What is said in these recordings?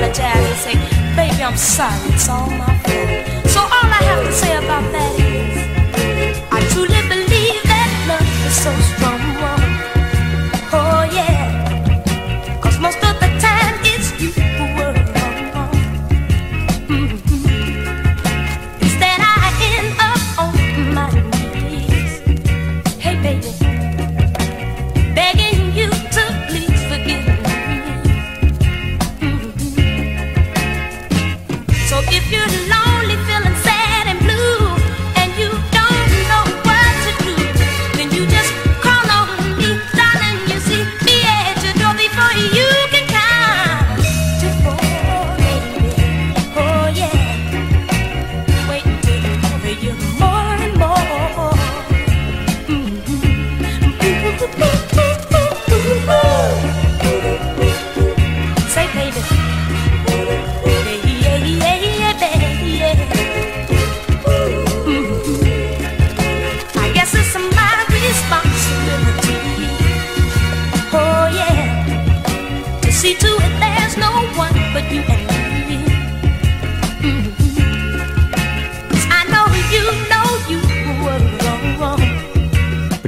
apologize and say, baby, I'm sorry, it's all my fault. So all I have to say about that is,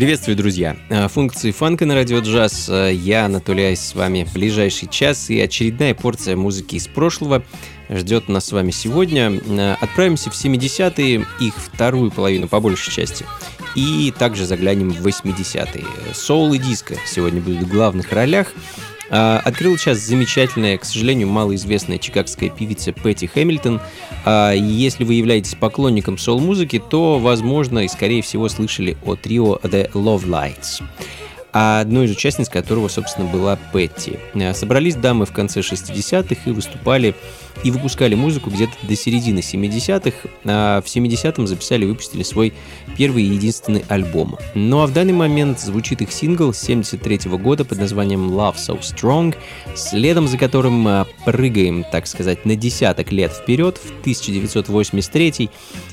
Приветствую, друзья! Э, Функции фанка на радио джаз. Э, Я, Анатолий Айс, с вами в ближайший час. И очередная порция музыки из прошлого ждет нас с вами сегодня. Э, Отправимся в 70-е, их вторую половину по большей части. И также заглянем в 80-е. Соул и диско сегодня будут в главных ролях. А, Открыл час замечательная, к сожалению, малоизвестная чикагская певица Пэтти Хэмилтон. А, Если вы являетесь поклонником соул-музыки, то, возможно, и скорее всего слышали о трио The Love Lights одной из участниц которого, собственно, была Петти. А, Собрались дамы в конце 60-х и выступали и выпускали музыку где-то до середины 70-х, а в 70-м записали и выпустили свой первый и единственный альбом. Ну а в данный момент звучит их сингл с 73 года под названием Love So Strong, следом за которым а, прыгаем, так сказать, на десяток лет вперед, в 1983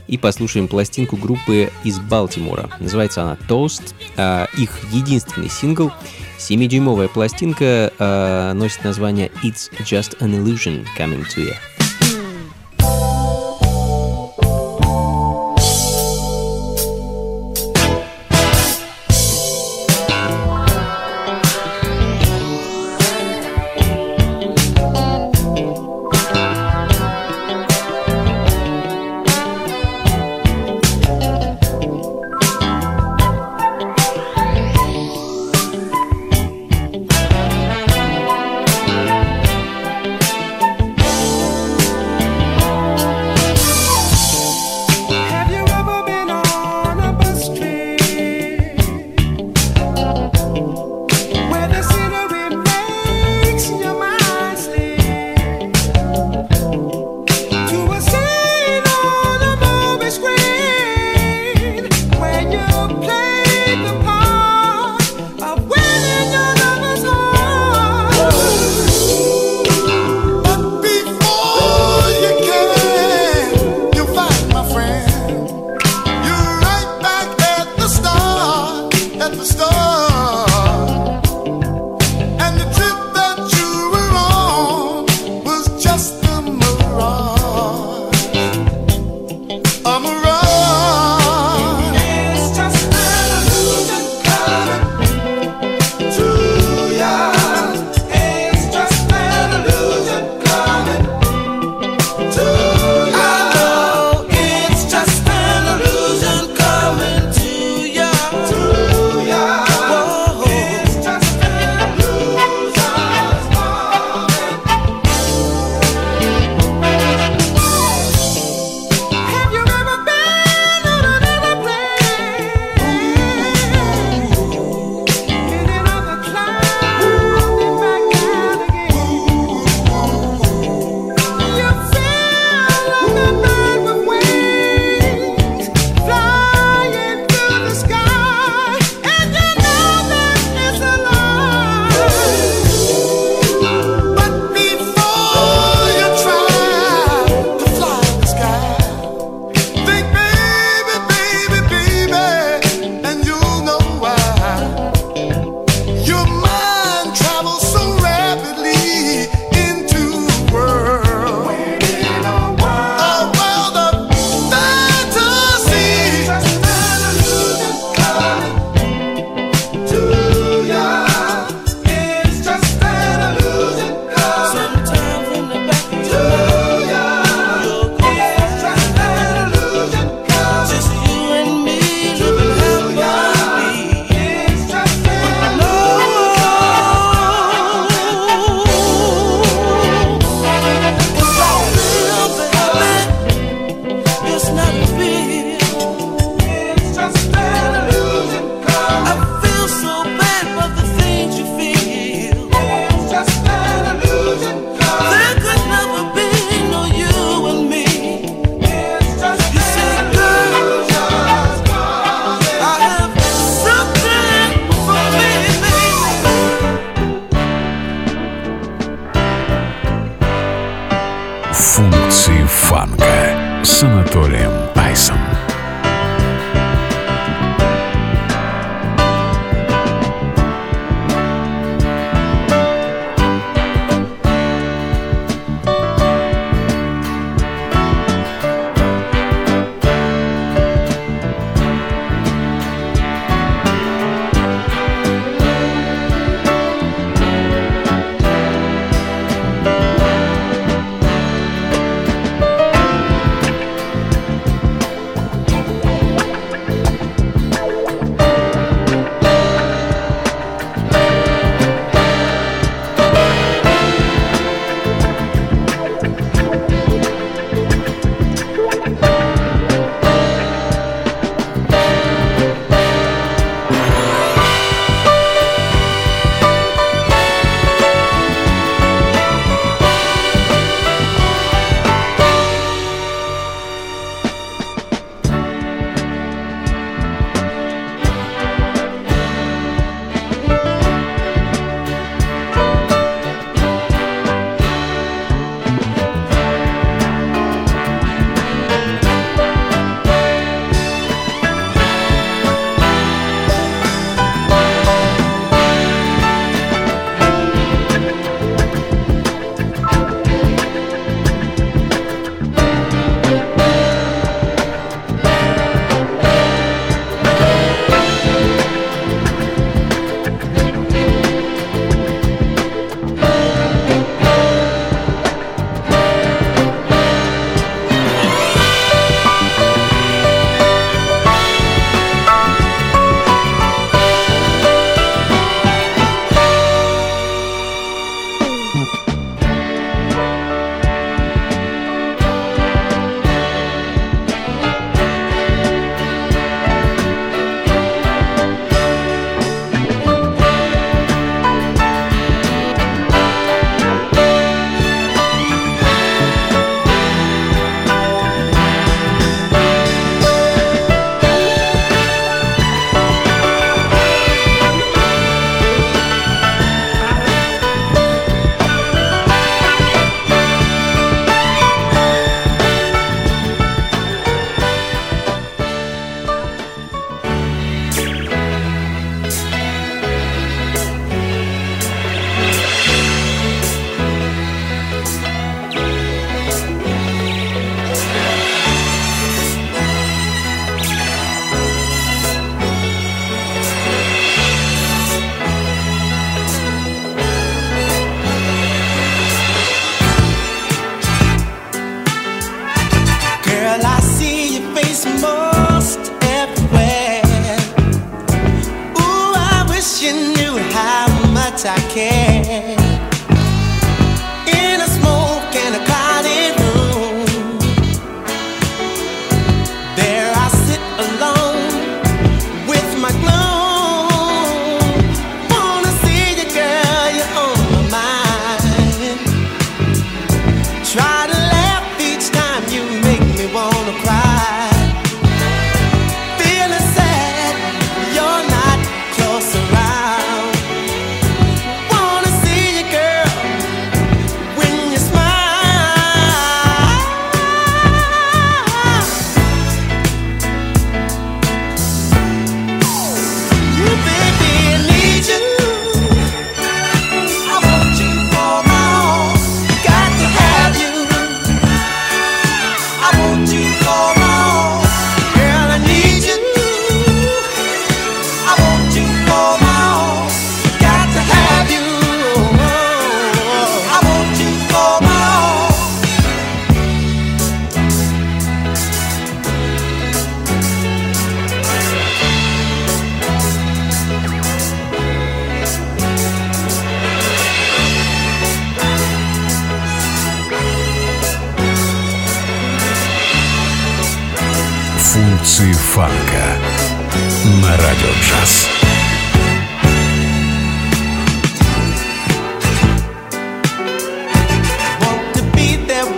и послушаем пластинку группы из Балтимора. Называется она Toast. А, Их единственный сингл 7-дюймовая пластинка а, носит название It's Just an Illusion Coming to You.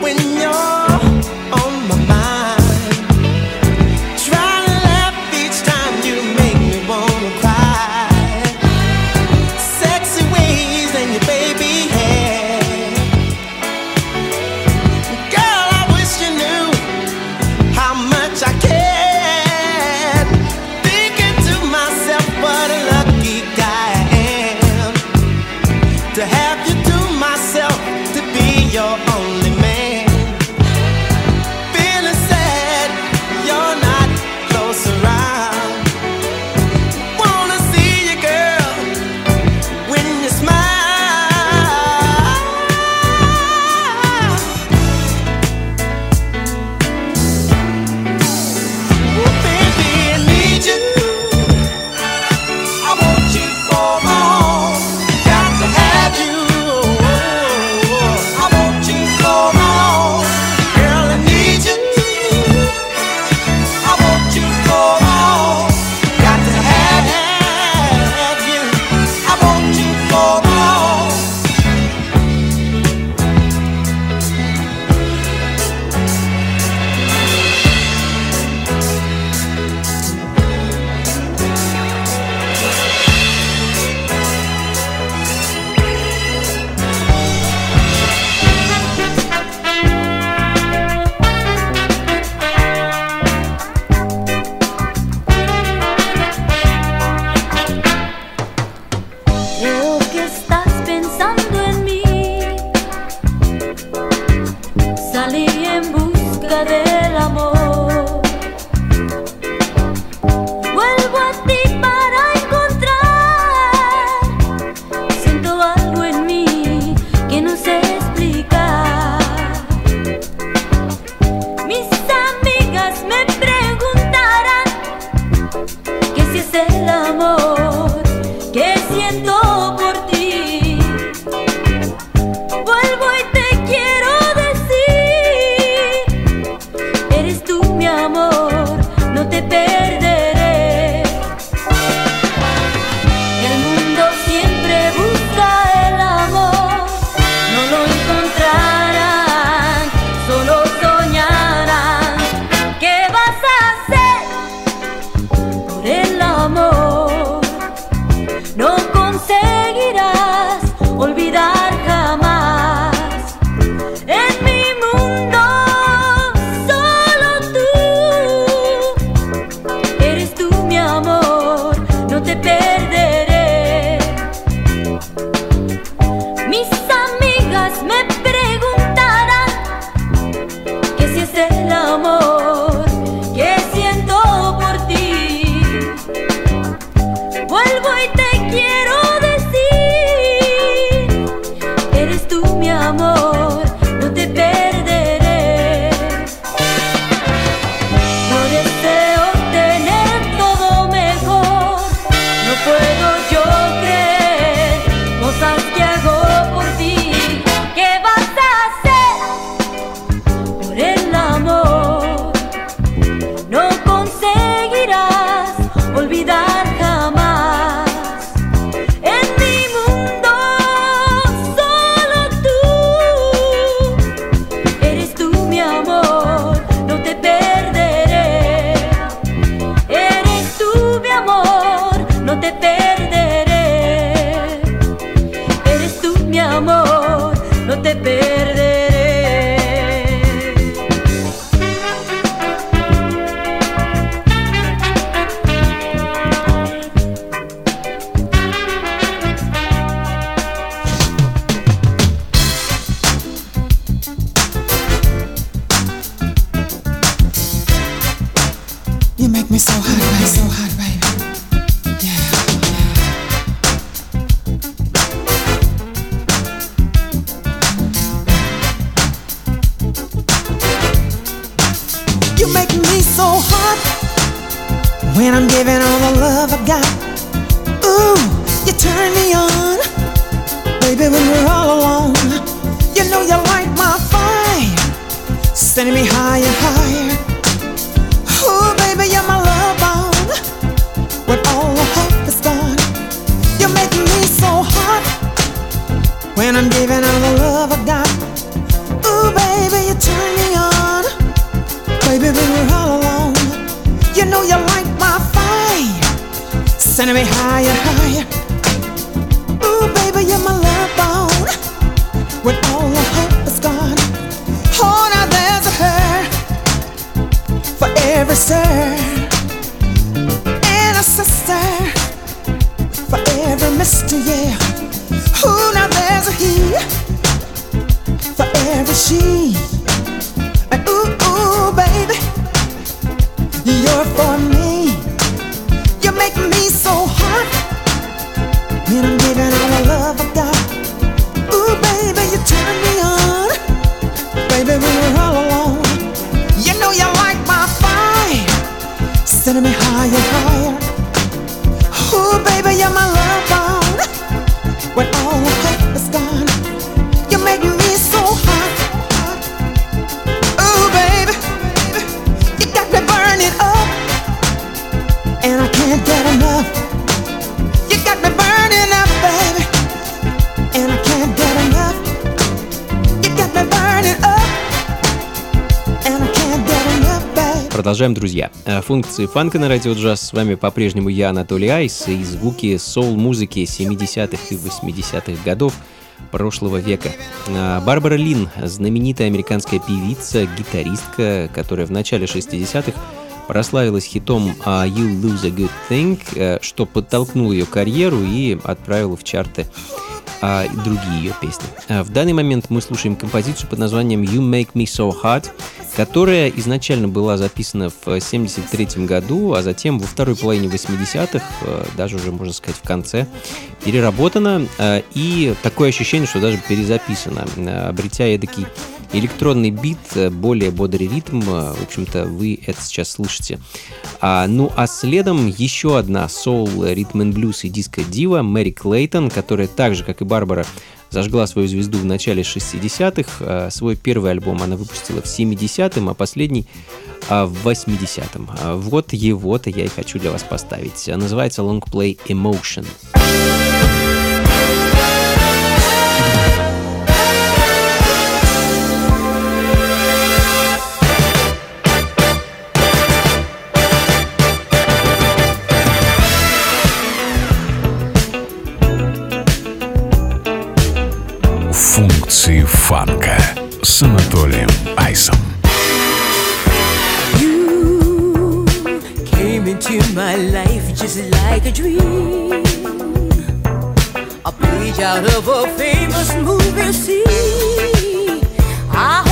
Girl, Продолжаем, друзья. Э, функции фанка на радио джаз. С вами по-прежнему я, Анатолий Айс, и звуки соул-музыки 70-х и 80-х годов прошлого века. Э, Барбара Лин, знаменитая американская певица, гитаристка, которая в начале 60-х прославилась хитом «Uh, «You Lose a Good Thing», э, что подтолкнуло ее карьеру и отправило в чарты а, другие ее песни. В данный момент мы слушаем композицию под названием «You Make Me So Hot», которая изначально была записана в 1973 году, а затем во второй половине 80-х, э, даже уже, можно сказать, в конце, переработана, э, и такое ощущение, что даже перезаписана, обретя эдакий электронный бит, более бодрый ритм, в общем-то, вы это сейчас слышите. А, ну, а следом еще одна соул, ритм и блюз и диско-дива Мэри Клейтон, которая так же, как и Барбара, зажгла свою звезду в начале 60-х. А, свой первый альбом она выпустила в 70-м, а последний в 80-м. А, вот его-то я и хочу для вас поставить. Называется Long Play Emotion. Функции фанка с Анатолием Айсом. You came into my life just like a dream. A page out of a famous movie scene. I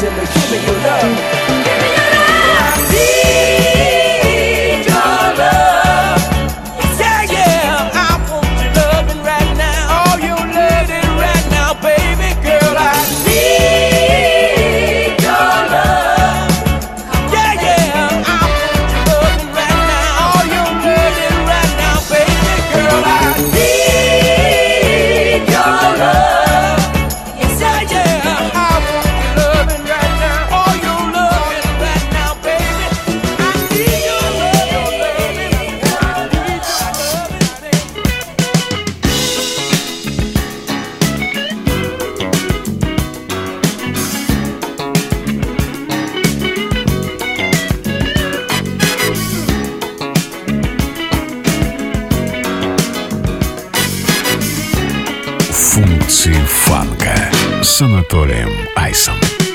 till they gimme your love. границы фанка с Анатолием Айсом.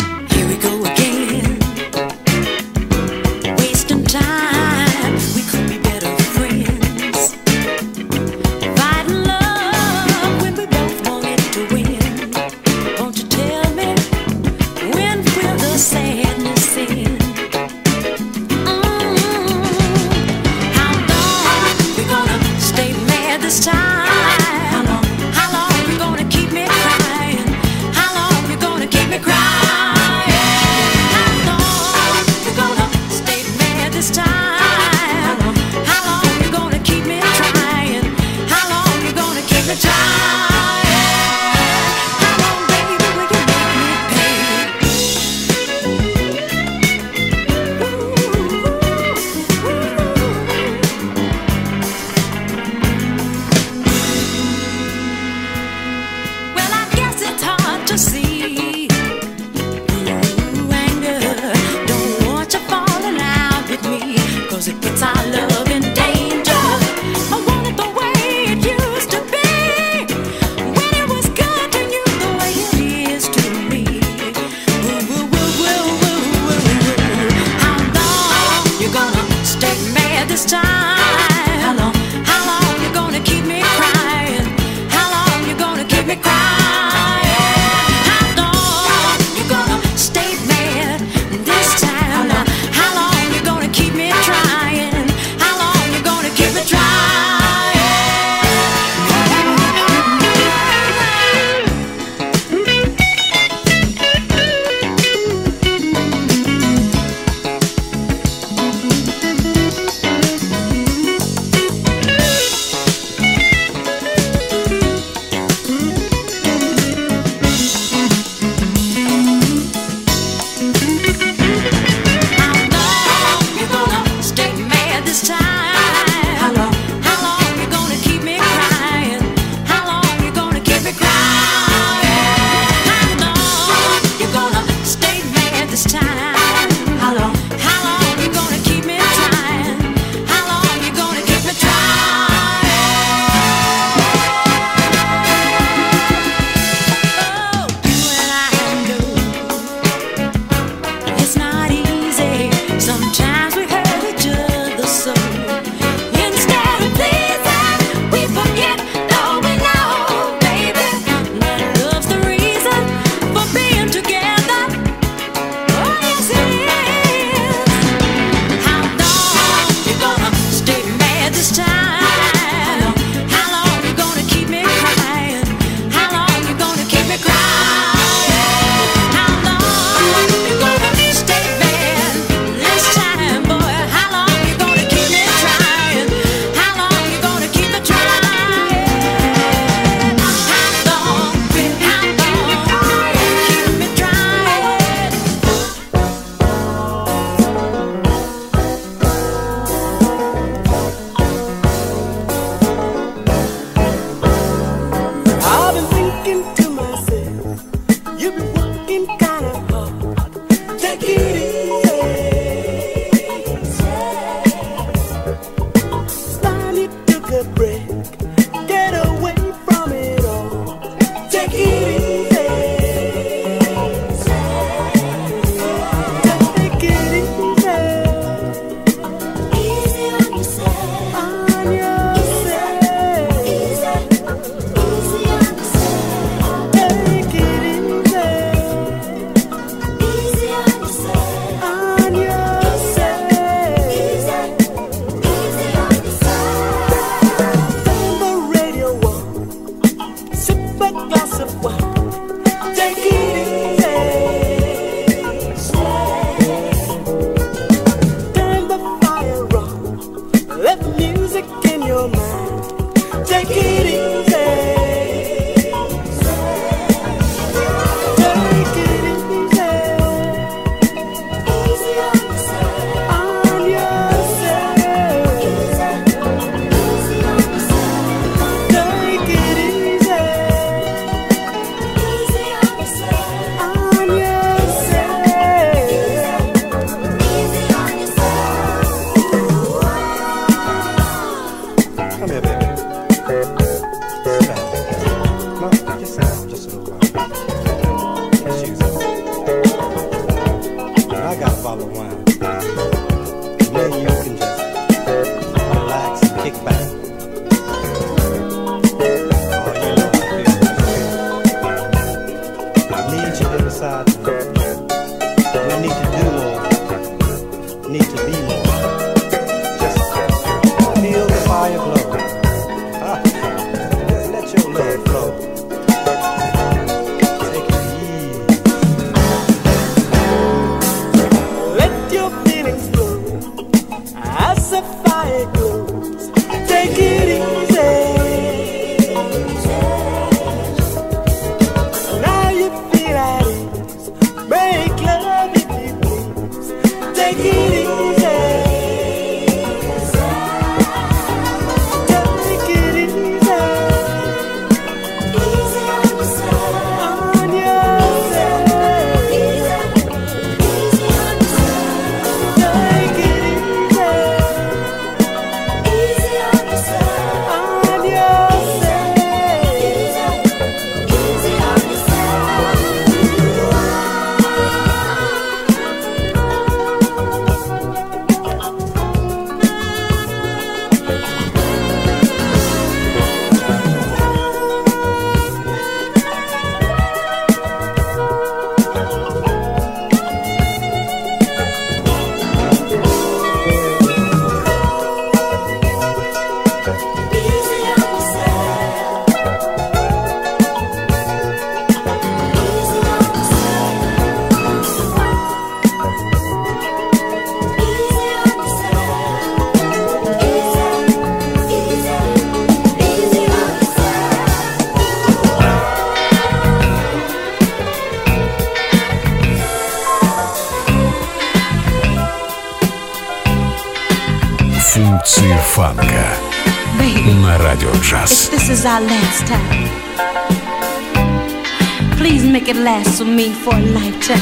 Me for a lifetime.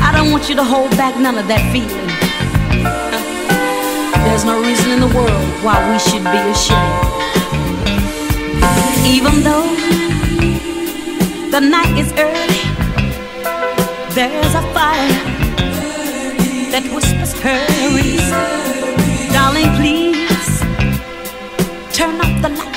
I don't want you to hold back none of that feeling. There's no reason in the world why we should be ashamed. Even though the night is early, there's a fire that whispers hurry. Darling, please turn off the lights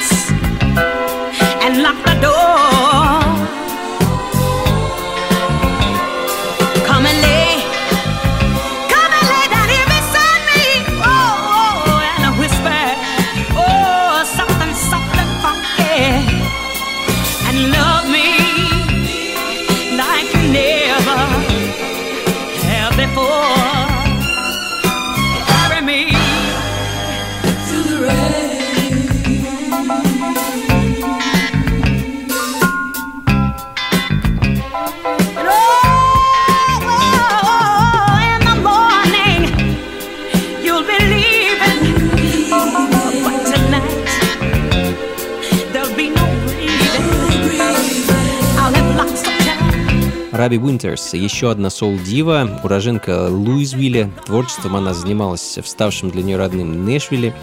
Раби Уинтерс, еще одна соул-дива, уроженка Луизвилля. Творчеством она занималась в ставшем для нее родным Нэшвилле,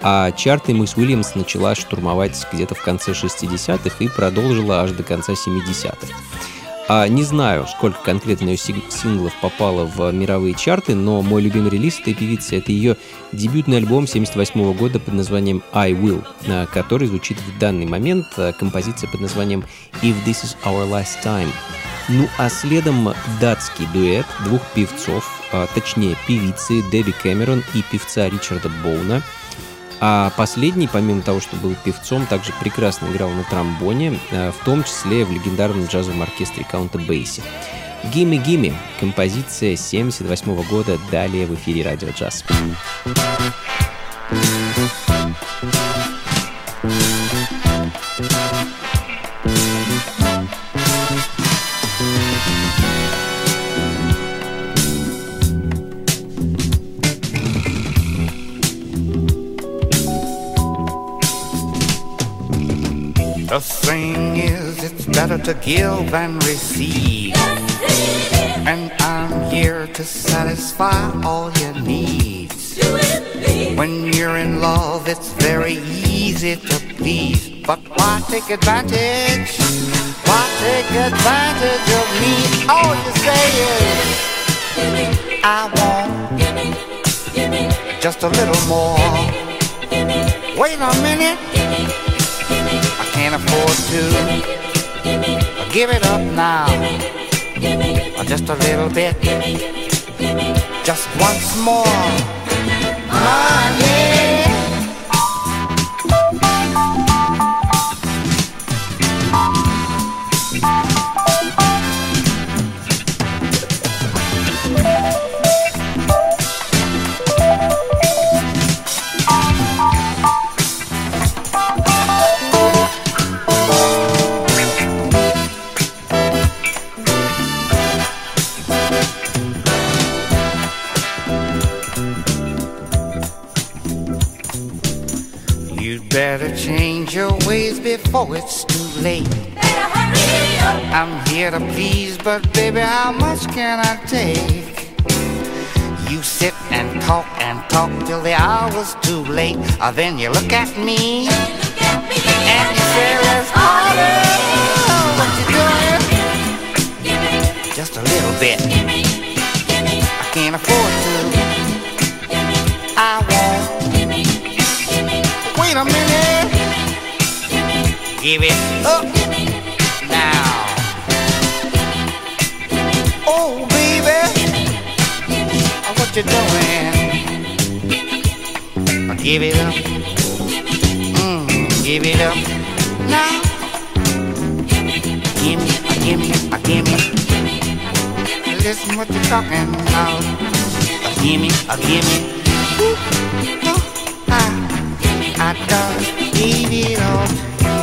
а чарты Мисс Уильямс начала штурмовать где-то в конце 60-х и продолжила аж до конца 70-х. А, не знаю, сколько конкретно ее синглов попало в мировые чарты, но мой любимый релиз этой певицы — это ее дебютный альбом 78 года под названием «I Will», а, который звучит в данный момент, а, композиция под названием «If This Is Our Last Time». Ну а следом датский дуэт двух певцов, а, точнее певицы Дебби Кэмерон и певца Ричарда Боуна. А последний, помимо того, что был певцом, также прекрасно играл на тромбоне, э, в том числе в легендарном джазовом оркестре Каунта Бейси. «Гимми Гимми» — композиция 78 года, далее в эфире «Радио Джаз». to give and receive. And I'm here to satisfy all your needs. When you're in love, it's very easy to please. But why take advantage? Why take advantage of me? All you say is, I want just a little more. Wait a minute, I can't afford to. I'll give it up now, just a little bit, just once more. Oh. years before it's too late. I'm here to please, but baby, how much can I take? You sit and talk and talk till the hour's too late. Uh, then you look at me and you say, let's party. What you doing? Just a little bit. I can't afford to. I won't. Wait a minute. Give it up now. Oh, baby, what you doing? Give it up. Mm, give it up now. Give me, give me, give me. Listen what you're talking about. Give me, give me. Ooh, no, I, I don't give it up.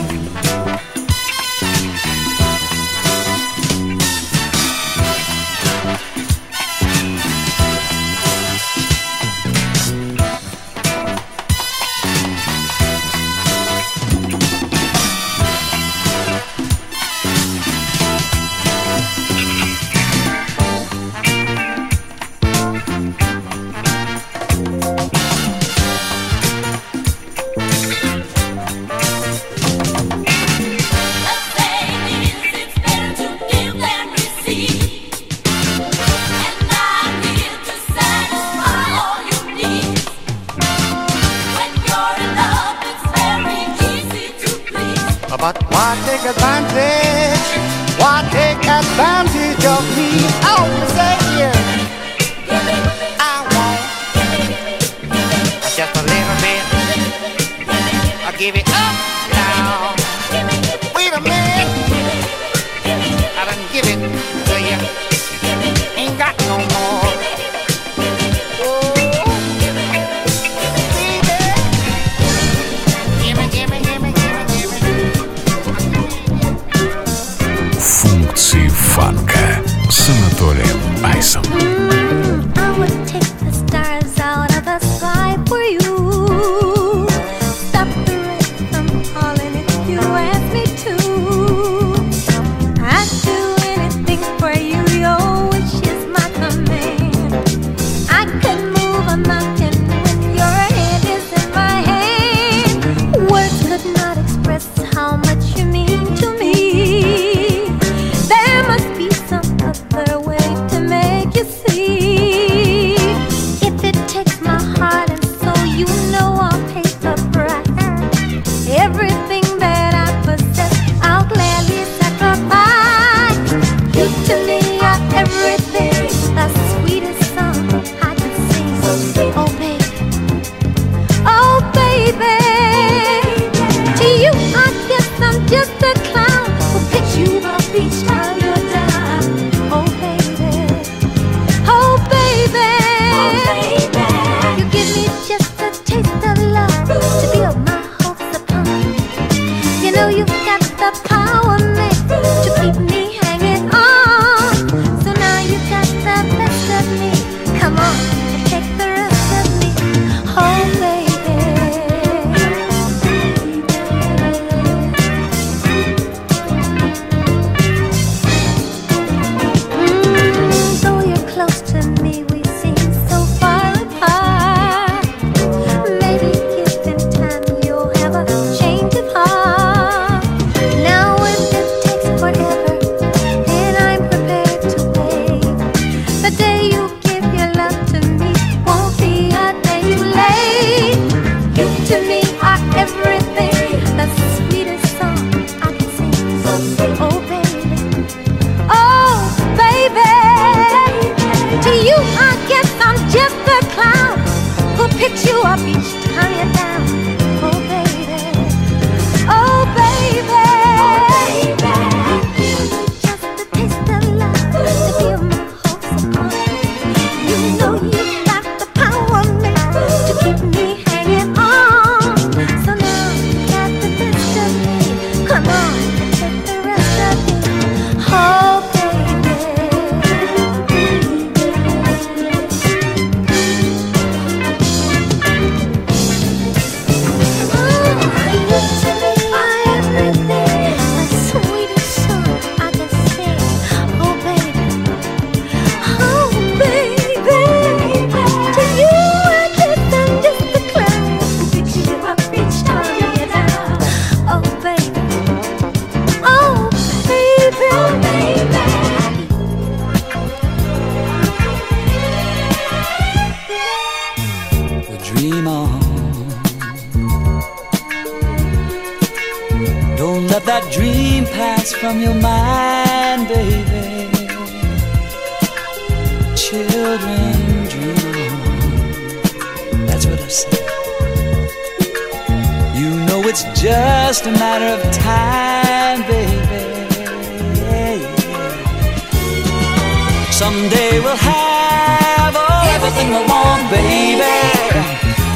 Someday we'll have oh, everything we want, baby.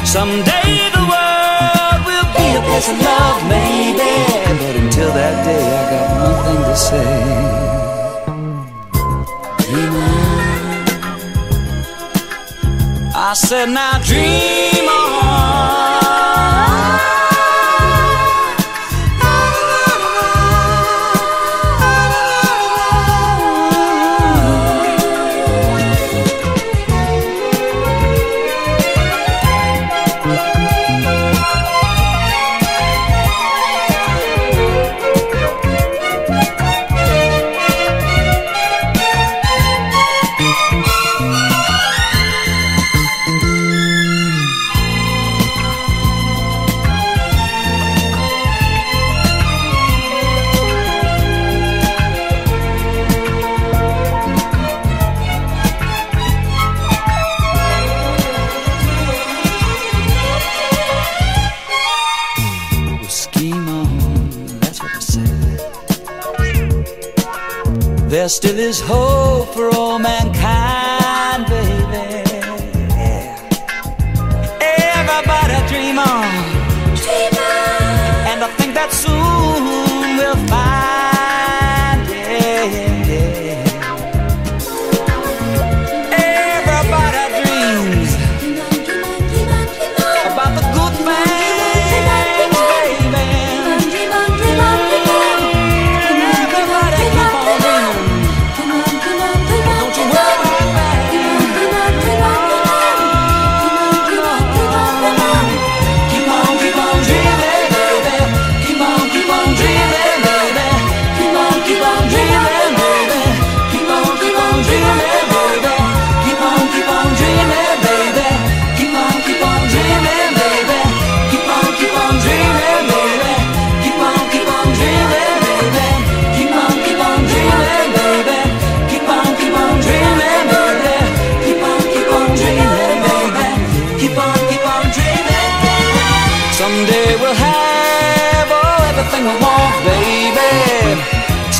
Someday the world will be a place of love, maybe. But until that day, I got one thing to say. Dream. I said, now dream on. still is hope for all mankind, baby. Everybody dream on. Dream on. And I think that soon.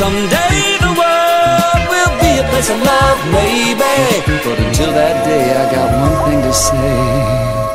Someday the world will be a place of love, maybe. But until that day, I got one thing to say.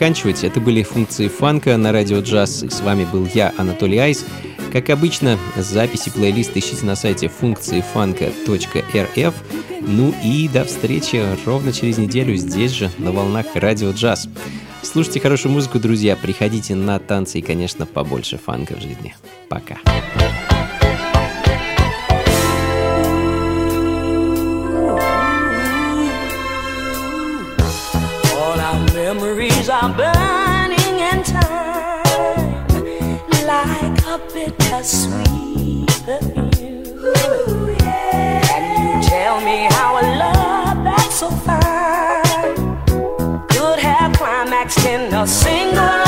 заканчивать. Это были функции фанка на радио джаз. И с вами был я, Анатолий Айс. Как обычно, записи плейлиста ищите на сайте функции фанка.рф. Ну и до встречи ровно через неделю здесь же, на волнах радио джаз. Слушайте хорошую музыку, друзья. Приходите на танцы и, конечно, побольше фанка в жизни. Пока. Пока. are burning in time like a bittersweet perfume. Can you tell me how a love that's so fine could have climaxed in a single?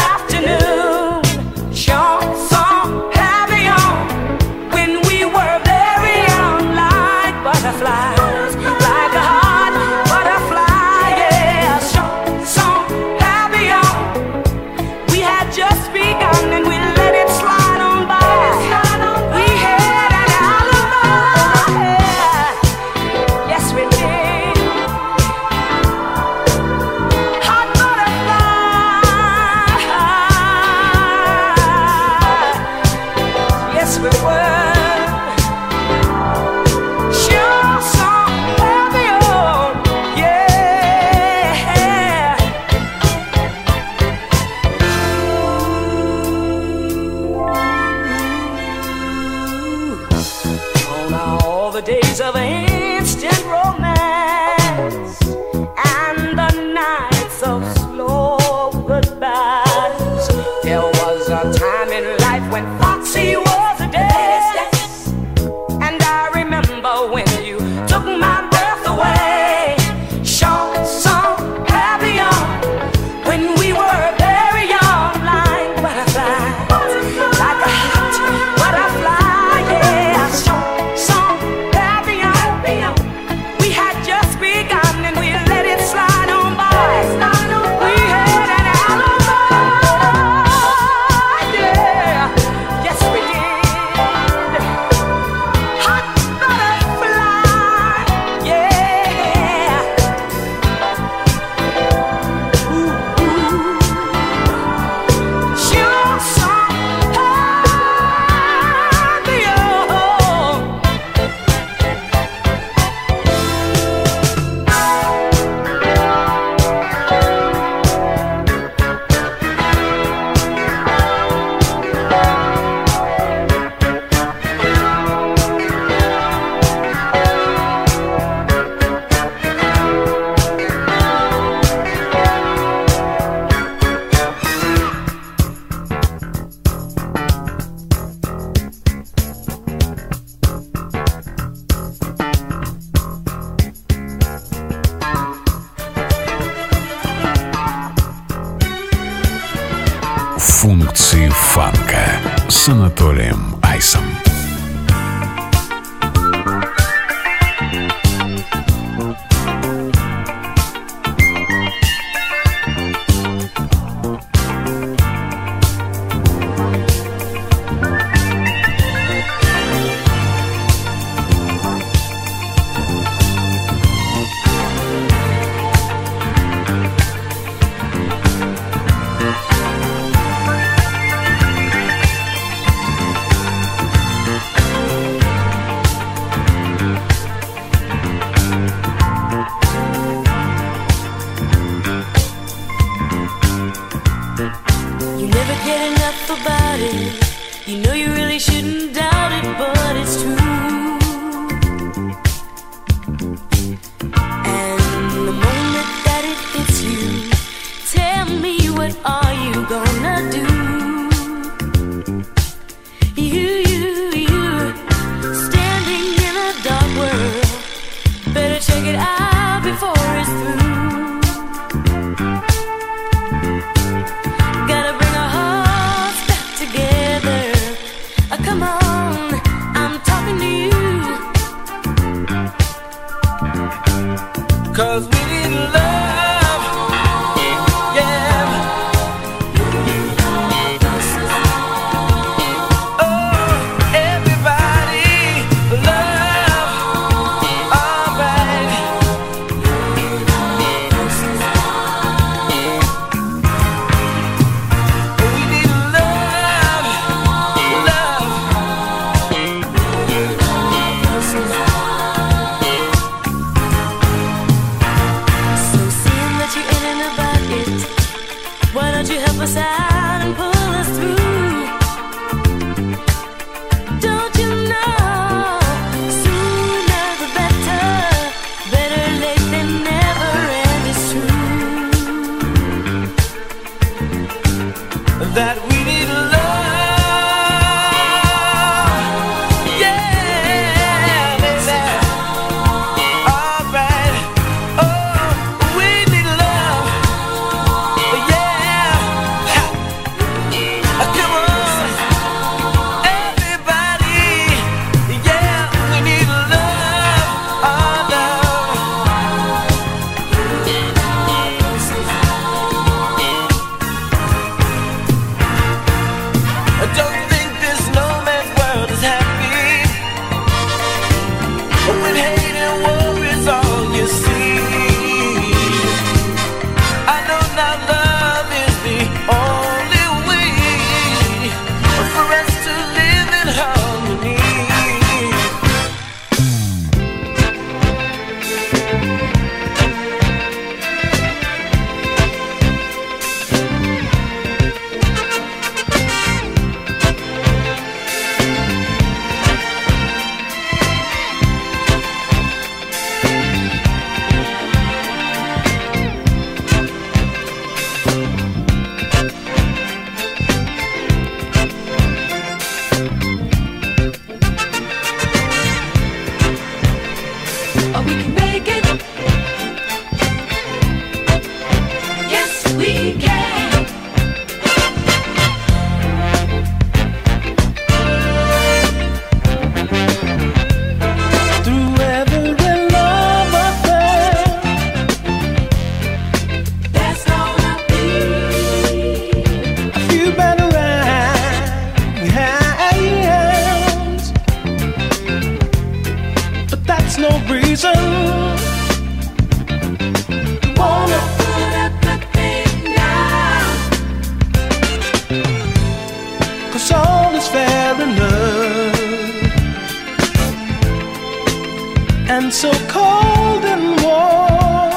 and so cold and warm.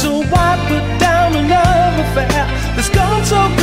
So why put down a love affair that's gone so.